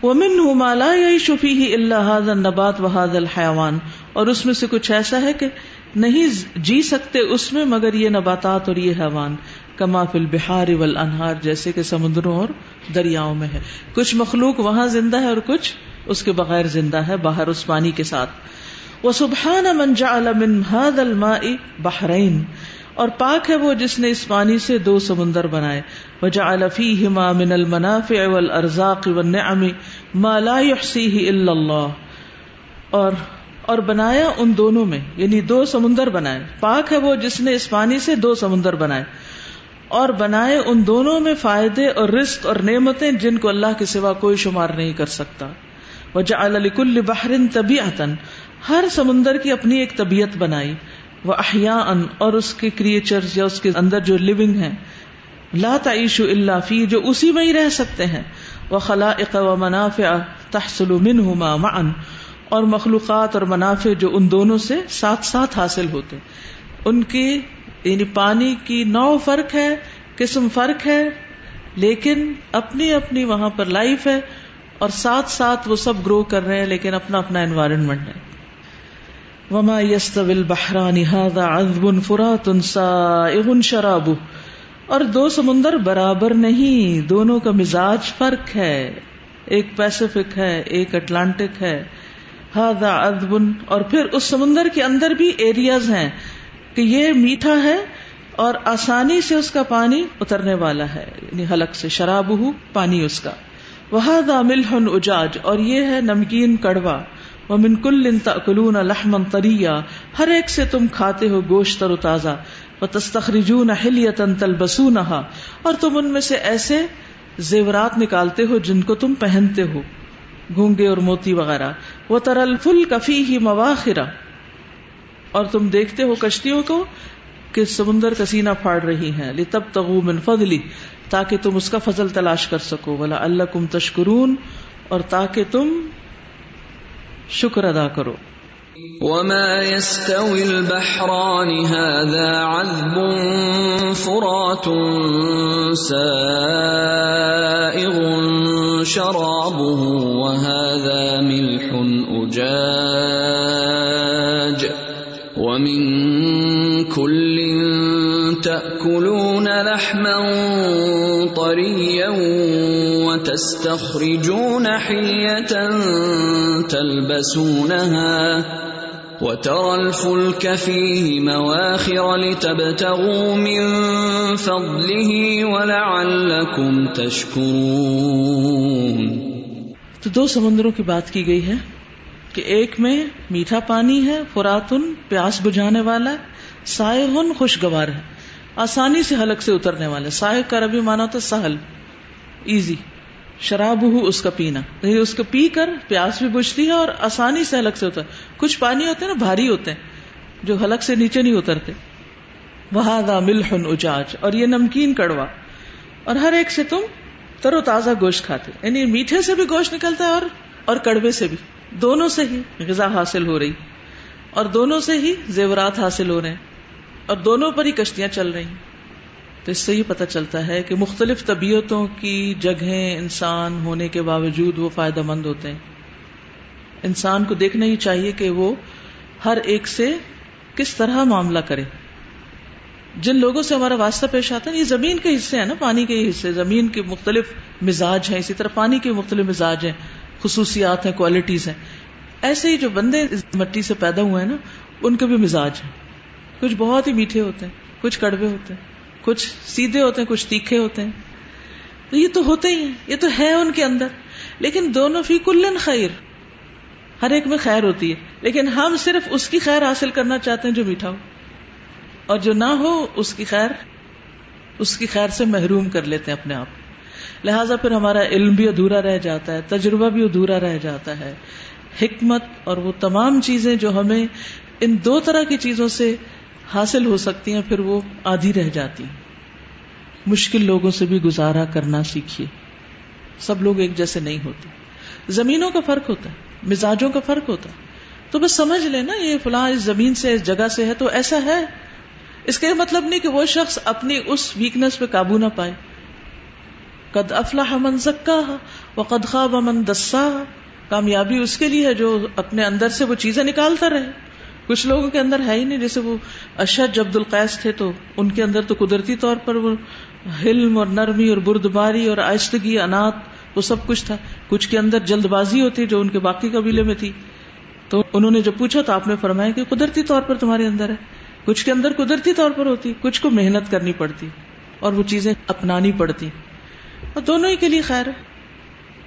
ومن ہوں مالا شفی ہی اللہ حاد نبات و الحیوان اور اس میں سے کچھ ایسا ہے کہ نہیں جی سکتے اس میں، مگر یہ نباتات اور یہ حیوان۔ کما فل بہار ول انہار جیسے کہ سمندروں اور دریاؤں میں ہے۔ کچھ مخلوق وہاں زندہ ہے اور کچھ اس کے بغیر زندہ ہے باہر اس پانی کے ساتھ۔ وہ سبحان منجا من هذا الماء بحرین اور پاک ہے وہ جس نے اس پانی سے دو سمندر بنائے۔ وجعل فيهما من المنافع والارزاق والنعم ما لا يحصيه الا الله اور اور بنایا ان دونوں میں یعنی دو سمندر بنائے۔ پاک ہے وہ جس نے اس پانی سے دو سمندر بنائے۔ اور بنائے ان دونوں میں فائدے اور رزق اور نعمتیں جن کو اللہ کے سوا کوئی شمار نہیں کر سکتا۔ وجہ الکل بحرن طبی ہر سمندر کی اپنی ایک طبیعت بنائی۔ وہ احیا ان اور اس کے کریچر یا اس کے اندر جو لونگ ہے لا تعیش اللہ فی، جو اسی میں ہی رہ سکتے ہیں۔ وہ خلا و منافع تحصل منہما معا، اور مخلوقات اور منافع جو ان دونوں سے ساتھ ساتھ حاصل ہوتے ان کی یعنی پانی کی نو فرق ہے، قسم فرق ہے، لیکن اپنی اپنی وہاں پر لائف ہے، اور ساتھ ساتھ وہ سب گرو کر رہے ہیں، لیکن اپنا اپنا انوائرمنٹ ہے۔ وما يستوي بحرانی هذا عذب فرات سائغ شراب اور دو سمندر برابر نہیں، دونوں کا مزاج فرق ہے۔ ایک پیسفک ہے، ایک اٹلانٹک ہے۔ ہاضا ادبن اور پھر اس سمندر کے اندر بھی ایریاز ہیں کہ یہ میٹھا ہے اور آسانی سے اس کا پانی اترنے والا ہے یعنی حلق سے شراب ہو پانی اس کا۔ وہ ملحن اجاج۔ اور یہ ہے نمکین کڑوا۔ وہ من کل تلون لحمن ہر ایک سے تم کھاتے ہو گوشت و تازہ وہ تستخرجون ہلیتن اور تم ان میں سے ایسے زیورات نکالتے ہو جن کو تم پہنتے ہو، گونگے اور موتی وغیرہ۔ وہ ترل فل کفی ہی مواخرا اور تم دیکھتے ہو کشتیوں کو کہ سمندر کا سینہ پھاڑ رہی ہیں۔ تب تغو من فضلی، تاکہ تم اس کا فضل تلاش کر سکو۔ بلا اللہ کم تشکرون، اور تاکہ تم شکر ادا کرو۔ وما يستوي البحران هذا عذب فرات سائغ شرابه وهذا ملح أجاج ومن كل تأكلون لحما طريا وتستخرجون حية تلبسونها وترى الفلك فيه مواخر لتبتغوا من فضله ولعلكم تشكرون. تو دو سمندروں کی بات کی گئی ہے کہ ایک میں میٹھا پانی ہے، فراتن پیاس بجھانے والا سائغن خوشگوار ہے۔ آسانی سے حلق سے اترنے والا سائق کا ربی مانا تو سہل ایزی شراب ہو اس کا پینا۔ یعنی اس کو پی کر پیاس بھی بجھتی ہے اور آسانی سے حلق سے اتر کچھ پانی ہوتے ہیں نا، بھاری ہوتے ہیں، جو حلق سے نیچے نہیں اترتے۔ وہ ملحن اجاج۔ اور یہ نمکین کڑوا۔ اور ہر ایک سے تم تر و تازہ گوشت کھاتے یعنی میٹھے سے بھی گوشت نکلتا ہے اور اور کڑوے سے بھی۔ دونوں سے ہی غذا حاصل ہو رہی۔ اور دونوں سے ہی زیورات حاصل ہو رہے ہیں۔ اور دونوں پر ہی کشتیاں چل رہی تو اس سے یہ پتہ چلتا ہے کہ مختلف طبیعتوں کی جگہیں انسان ہونے کے باوجود وہ فائدہ مند ہوتے ہیں۔ انسان کو دیکھنا ہی چاہیے کہ وہ ہر ایک سے کس طرح معاملہ کرے۔ جن لوگوں سے ہمارا واسطہ پیش آتا ہے، یہ زمین کے حصے ہیں نا، پانی کے حصے۔ زمین کے مختلف مزاج ہیں، اسی طرح پانی کے مختلف مزاج ہیں، خصوصیات ہیں کوالٹیز ہیں۔ ایسے ہی جو بندے مٹی سے پیدا ہوئے ہیں نا، ان کے بھی مزاج ہیں۔ کچھ بہت ہی میٹھے ہوتے ہیں، کچھ کڑوے ہوتے ہیں۔ کچھ سیدھے ہوتے ہیں، کچھ تیکھے ہوتے ہیں۔ تو یہ تو ہوتے ہی ہیں، یہ تو ہے ان کے اندر۔ لیکن دونوں فی کلن خیر۔ ہر ایک میں خیر ہوتی ہے۔ لیکن ہم صرف اس کی خیر حاصل کرنا چاہتے ہیں جو میٹھا ہو۔ اور جو نہ ہو، اس کی خیر، اس کی خیر سے محروم کر لیتے ہیں اپنے آپ۔ لہذا پھر ہمارا علم بھی ادھورا رہ جاتا ہے، تجربہ بھی ادھورا رہ جاتا ہے۔ حکمت اور وہ تمام چیزیں جو ہمیں ان دو طرح کی چیزوں سے حاصل ہو سکتی ہیں، پھر وہ آدھی رہ جاتی ہیں۔ مشکل لوگوں سے بھی گزارا کرنا سیکھیے۔ سب لوگ ایک جیسے نہیں ہوتے۔ زمینوں کا فرق ہوتا ہے، مزاجوں کا فرق ہوتا ہے۔ تو بس سمجھ لے نا، یہ فلاں اس زمین سے، اس جگہ سے ہے تو ایسا ہے۔ اس کا یہ مطلب نہیں کہ وہ شخص اپنی اس ویکنیس پہ قابو نہ پائے۔ قد افلاح من زکا و قد خواب من دسا کامیابی اس کے لیے ہے جو اپنے اندر سے وہ چیزیں نکالتا رہے۔ کچھ لوگوں کے اندر ہے ہی نہیں، جیسے وہ اشد عبد القیس تھے تو ان کے اندر تو قدرتی طور پر وہ حلم اور نرمی اور بردباری اور آہستگی انات وہ سب کچھ تھا۔ کچھ کے اندر جلد بازی ہوتی جو ان کے باقی قبیلے میں تھی۔ تو انہوں نے جب پوچھا تو آپ نے فرمایا کہ قدرتی طور پر تمہارے اندر ہے۔ کچھ کے اندر قدرتی طور پر ہوتی، کچھ کو محنت کرنی پڑتی اور وہ چیزیں اپنانی پڑتی۔ اور دونوں ہی کے لیے خیر ہے۔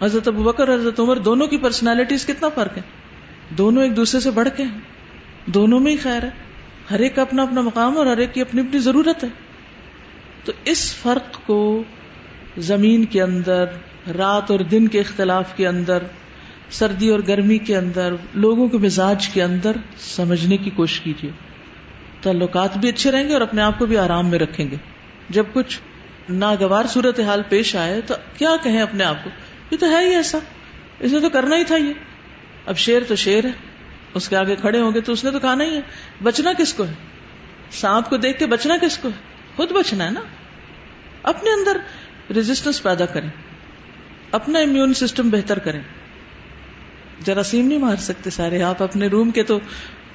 حضرت ابو بکر حضرت عمر دونوں کی پرسنالٹیز کتنا فرق ہے؟ دونوں ایک دوسرے سے بڑھ کے ہیں۔ دونوں میں ہی خیر ہے۔ ہر ایک کا اپنا اپنا مقام اور ہر ایک کی اپنی اپنی ضرورت ہے۔ تو اس فرق کو زمین کے اندر، رات اور دن کے اختلاف کے اندر، سردی اور گرمی کے اندر، لوگوں کے مزاج کے اندر سمجھنے کی کوشش کیجیے۔ تعلقات بھی اچھے رہیں گے اور اپنے آپ کو بھی آرام میں رکھیں گے۔ جب کچھ ناگوار صورت حال پیش آئے تو کیا کہیں اپنے آپ کو؟ یہ تو ہے ہی ایسا۔ اسے تو کرنا ہی تھا یہ۔ اب شیر تو شیر ہے۔ اس کے آگے کھڑے ہوں گے تو اس نے تو کہا نہیں ہے، بچنا کس کو ہے؟ سانپ کو دیکھ کے بچنا کس کو ہے؟ خود بچنا ہے نا۔ اپنے اندر ریزسٹنس پیدا کریں۔ اپنا امیون سسٹم بہتر کریں۔ جراثیم نہیں مار سکتے سارے۔ آپ اپنے روم کے تو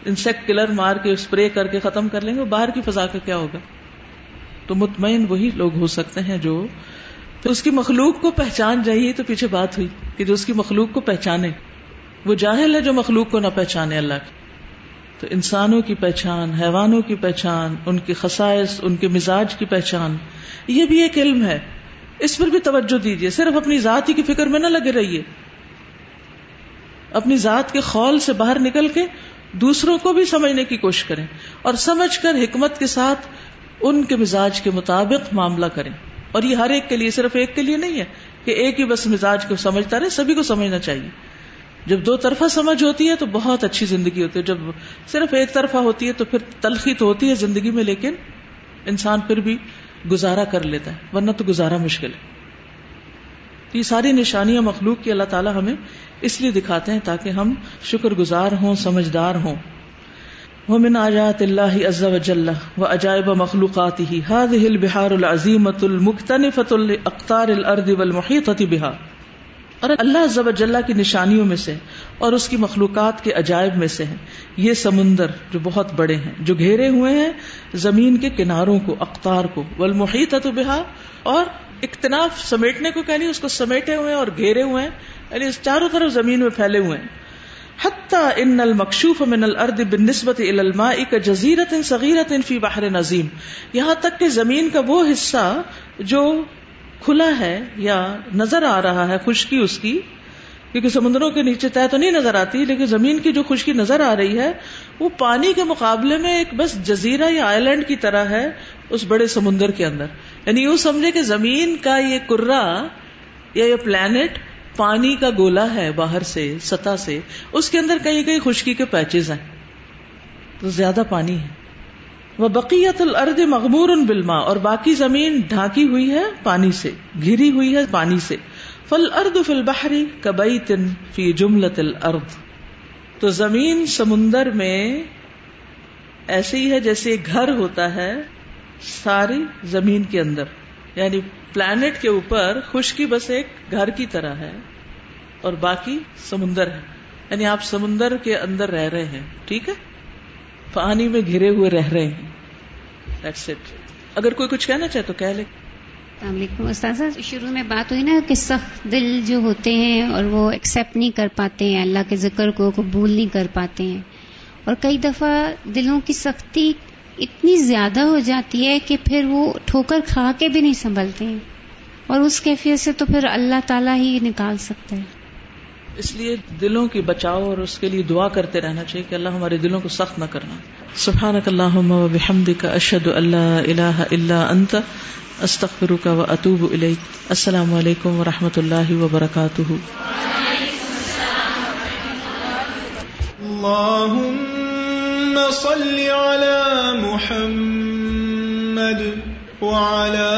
انسیکٹ کلر مار کے اسپرے کر کے ختم کر لیں گے، باہر کی فضا کا کیا ہوگا؟ تو مطمئن وہی لوگ ہو سکتے ہیں جو تو اس کی مخلوق کو پہچان جائیے تو پیچھے بات ہوئی کہ جو اس کی مخلوق کو پہچانے۔ وہ جاہل ہے جو مخلوق کو نہ پہچانے اللہ کی۔ تو انسانوں کی پہچان، حیوانوں کی پہچان، ان کی خسائش ان کے مزاج کی پہچان، یہ بھی ایک علم ہے۔ اس پر بھی توجہ دیجیے صرف اپنی ذات ہی کی فکر میں نہ لگے رہیے۔ اپنی ذات کے خول سے باہر نکل کے دوسروں کو بھی سمجھنے کی کوشش کریں اور سمجھ کر حکمت کے ساتھ ان کے مزاج کے مطابق معاملہ کریں۔ اور یہ ہر ایک کے لیے صرف ایک کے لیے نہیں ہے کہ ایک ہی بس مزاج کو سمجھتا رہے، سبھی کو سمجھنا چاہیے۔ جب دو طرفہ سمجھ ہوتی ہے تو بہت اچھی زندگی ہوتی ہے، جب صرف ایک طرفہ ہوتی ہے تو پھر تلخی تو ہوتی ہے زندگی میں، لیکن انسان پھر بھی گزارا کر لیتا ہے، ورنہ تو گزارا مشکل ہے۔ یہ ساری نشانیاں مخلوق کی اللہ تعالیٰ ہمیں اس لیے دکھاتے ہیں تاکہ ہم شکر گزار ہوں، سمجھدار ہوں۔ ومن آیات اللہ عز و جل و عجائب مخلوقات ہی هذه البحار العظیمۃ المختنفۃ الاقطار الارض والمحیطۃ بها۔ اور اللہ عز و کی نشانیوں میں سے اور اس کی مخلوقات کے عجائب میں سے ہیں۔ یہ سمندر جو بہت بڑے ہیں، جو گھیرے ہوئے ہیں زمین کے کناروں کو اختار کو۔ والمحیطۃ بها اور اختناف سمیٹنے کو کہنی اس کو سمیٹے ہوئے اور گھیرے ہوئے ہیں۔ یعنی چاروں طرف زمین میں پھیلے ہوئے ہیں۔ حتیٰ ان المکشوف من الارض بالنسبت الى الماء كجزيرة صغيرة في بحر نظیم۔ یہاں تک کہ زمین کا وہ حصہ جو کھلا ہے یا نظر آ رہا ہے خشکی اس کی، کیونکہ سمندروں کے نیچے طے تو نہیں نظر آتی، لیکن زمین کی جو خشکی نظر آ رہی ہے، وہ پانی کے مقابلے میں ایک بس جزیرہ یا آئی لینڈ کی طرح ہے اس بڑے سمندر کے اندر۔ یعنی یوں سمجھے کہ زمین کا یہ کرا یا یہ پلانٹ پانی کا گولا ہے باہر سے، سطح سے۔ اس کے اندر کئی کئی خشکی کے پیچز ہیں۔ تو زیادہ پانی ہے۔ وہ بقیت الرد مغمور ان بلما اور باقی زمین ڈھانکی ہوئی ہے پانی سے، گھری ہوئی ہے پانی سے۔ فل ارد فل بحری کبئی تن فی جملت الارض۔ تو زمین سمندر میں ایسے ہی ہے جیسے گھر ہوتا ہے ساری زمین کے اندر۔ یعنی پلانٹ کے اوپر خشکی بس ایک گھر کی طرح ہے، اور باقی سمندر ہے۔ یعنی آپ سمندر کے اندر رہ رہے ہیں، ٹھیک ہے؟ پانی میں گھرے ہوئے رہ رہے ہیں۔ اگر کوئی کچھ کہنا چاہے تو کہہ لے۔ السلام علیکم استاذہ، شروع میں بات ہوئی نا کہ سخت دل جو ہوتے ہیں اور وہ ایکسپٹ نہیں کر پاتے ہیں، اللہ کے ذکر کو قبول نہیں کر پاتے ہیں۔ اور کئی دفعہ دلوں کی سختی اتنی زیادہ ہو جاتی ہے کہ پھر وہ ٹھوکر کھا کے بھی نہیں سنبھلتے ہیں۔ اور اس کیفیت سے تو پھر اللہ تعالیٰ ہی نکال سکتا ہے۔ اس لیے دلوں کی بچاؤ اور اس کے لیے دعا کرتے رہنا چاہیے کہ اللہ ہمارے دلوں کو سخت نہ کرنا۔ سبحان اللہ کا اشد اللہ اللہ اللہ انت استخر کا و اطوب السلام علیکم و رحمۃ اللہ وبرکاتہ۔ صل على محمد وعلى